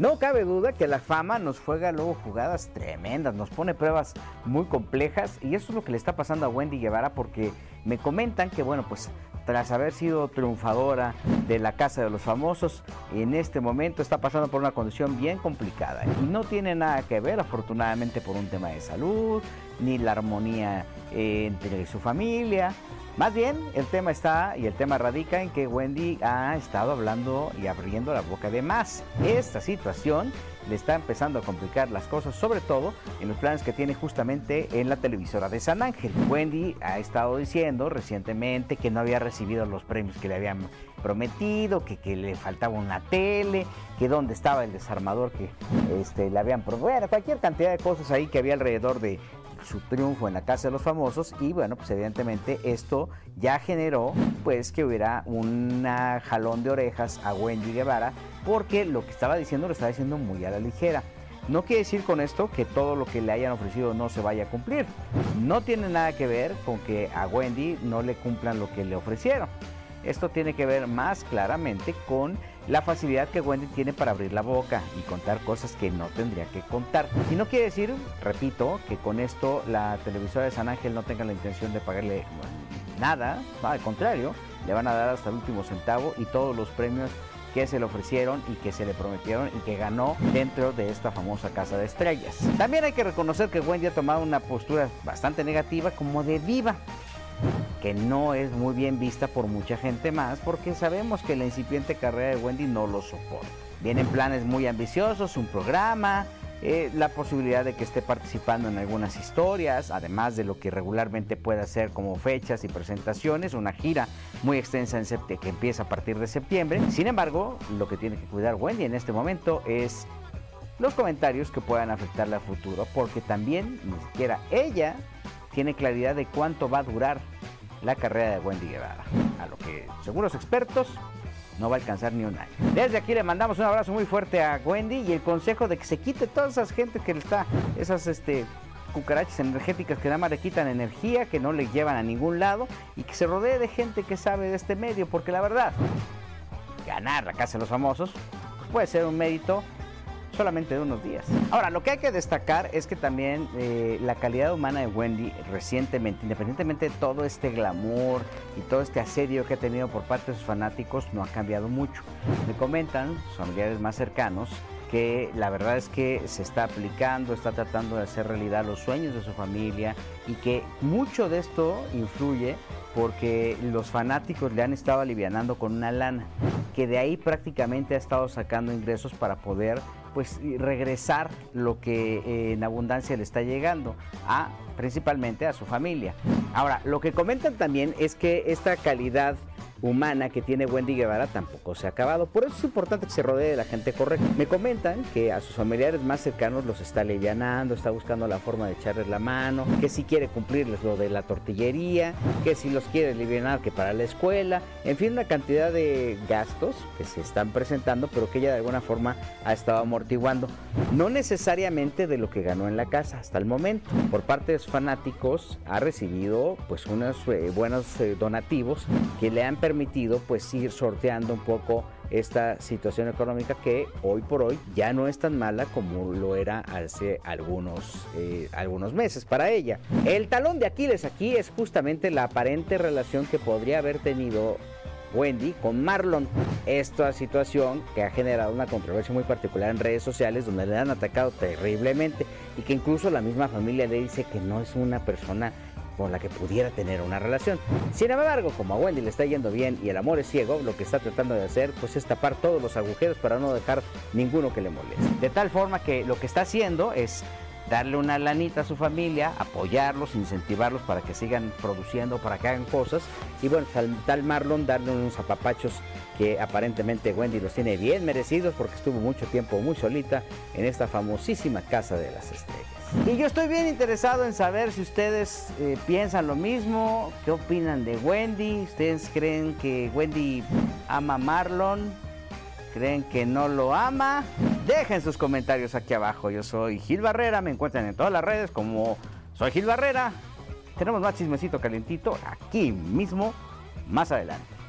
No cabe duda que la fama nos juega luego jugadas tremendas, nos pone pruebas muy complejas y eso es lo que le está pasando a Wendy Guevara porque me comentan que bueno, pues tras haber sido triunfadora de la Casa de los Famosos, en este momento está pasando por una condición bien complicada y no tiene nada que ver afortunadamente por un tema de salud, ni la armonía eh, entre su familia, más bien, el tema está y el tema radica en que Wendy ha estado hablando y abriendo la boca de más. Esta situación le está empezando a complicar las cosas, sobre todo en los planes que tiene justamente en la televisora de San Ángel. Wendy ha estado diciendo recientemente que no había recibido los premios que le habían prometido, que, que le faltaba una tele, que dónde estaba el desarmador que este, le habían prometido, cualquier cantidad de cosas ahí que había alrededor de, su triunfo en la Casa de los Famosos y bueno, pues evidentemente esto ya generó pues que hubiera un jalón de orejas a Wendy Guevara porque lo que estaba diciendo lo estaba diciendo muy a la ligera. No quiere decir con esto que todo lo que le hayan ofrecido no se vaya a cumplir. No tiene nada que ver con que a Wendy no le cumplan lo que le ofrecieron. Esto tiene que ver más claramente con la facilidad que Wendy tiene para abrir la boca y contar cosas que no tendría que contar. Y no quiere decir, repito, que con esto la televisora de San Ángel no tenga la intención de pagarle nada, al contrario, le van a dar hasta el último centavo y todos los premios que se le ofrecieron y que se le prometieron y que ganó dentro de esta famosa casa de estrellas. También hay que reconocer que Wendy ha tomado una postura bastante negativa como de viva que no es muy bien vista por mucha gente más porque sabemos que la incipiente carrera de Wendy no lo soporta. Vienen planes muy ambiciosos, un programa, eh, la posibilidad de que esté participando en algunas historias, además de lo que regularmente puede hacer como fechas y presentaciones, una gira muy extensa en que empieza a partir de septiembre. Sin embargo, lo que tiene que cuidar Wendy en este momento es los comentarios que puedan afectarle a futuro, porque también ni siquiera ella tiene claridad de cuánto va a durar la carrera de Wendy Guevara. A lo que, según los expertos, no va a alcanzar ni un año. Desde aquí le mandamos un abrazo muy fuerte a Wendy y el consejo de que se quite todas esas gente que le está, esas este, cucarachas energéticas que nada más le quitan energía, que no le llevan a ningún lado y que se rodee de gente que sabe de este medio, porque la verdad, ganar la Casa de los Famosos pues puede ser un mérito solamente de unos días. Ahora, lo que hay que destacar es que también eh, la calidad humana de Wendy recientemente, independientemente de todo este glamour y todo este asedio que ha tenido por parte de sus fanáticos, no ha cambiado mucho. Me comentan sus familiares más cercanos que la verdad es que se está aplicando, está tratando de hacer realidad los sueños de su familia y que mucho de esto influye porque los fanáticos le han estado alivianando con una lana, que de ahí prácticamente ha estado sacando ingresos para poder pues regresar lo que eh, en abundancia le está llegando a principalmente a su familia. Ahora, lo que comentan también es que esta calidad humana que tiene Wendy Guevara tampoco se ha acabado. Por eso es importante que se rodee de la gente correcta. Me comentan que a sus familiares más cercanos los está alivianando, está buscando la forma de echarles la mano, que si quiere cumplirles lo de la tortillería, que si los quiere aliviar que para la escuela, en fin, una cantidad de gastos que se están presentando, pero que ella de alguna forma ha estado amortiguando. No necesariamente de lo que ganó en la casa hasta el momento. Por parte de sus fanáticos ha recibido pues unos eh, buenos eh, donativos que le han permitido permitido pues ir sorteando un poco esta situación económica que hoy por hoy ya no es tan mala como lo era hace algunos, eh, algunos meses para ella. El talón de Aquiles aquí es justamente la aparente relación que podría haber tenido Wendy con Marlon. Esta situación que ha generado una controversia muy particular en redes sociales donde le han atacado terriblemente y que incluso la misma familia le dice que no es una persona con la que pudiera tener una relación. Sin embargo, como a Wendy le está yendo bien y el amor es ciego, lo que está tratando de hacer pues es tapar todos los agujeros para no dejar ninguno que le moleste. De tal forma que lo que está haciendo es darle una lanita a su familia, apoyarlos, incentivarlos para que sigan produciendo, para que hagan cosas. Y bueno, tal, Marlon darle unos apapachos que aparentemente Wendy los tiene bien merecidos porque estuvo mucho tiempo muy solita en esta famosísima Casa de las Estrellas. Y yo estoy bien interesado en saber si ustedes eh, piensan lo mismo, qué opinan de Wendy, ustedes creen que Wendy ama a Marlon, creen que no lo ama. Dejen sus comentarios aquí abajo. Yo soy Gil Barrera, me encuentran en todas las redes como soy Gil Barrera. Tenemos más chismecito calentito aquí mismo, más adelante.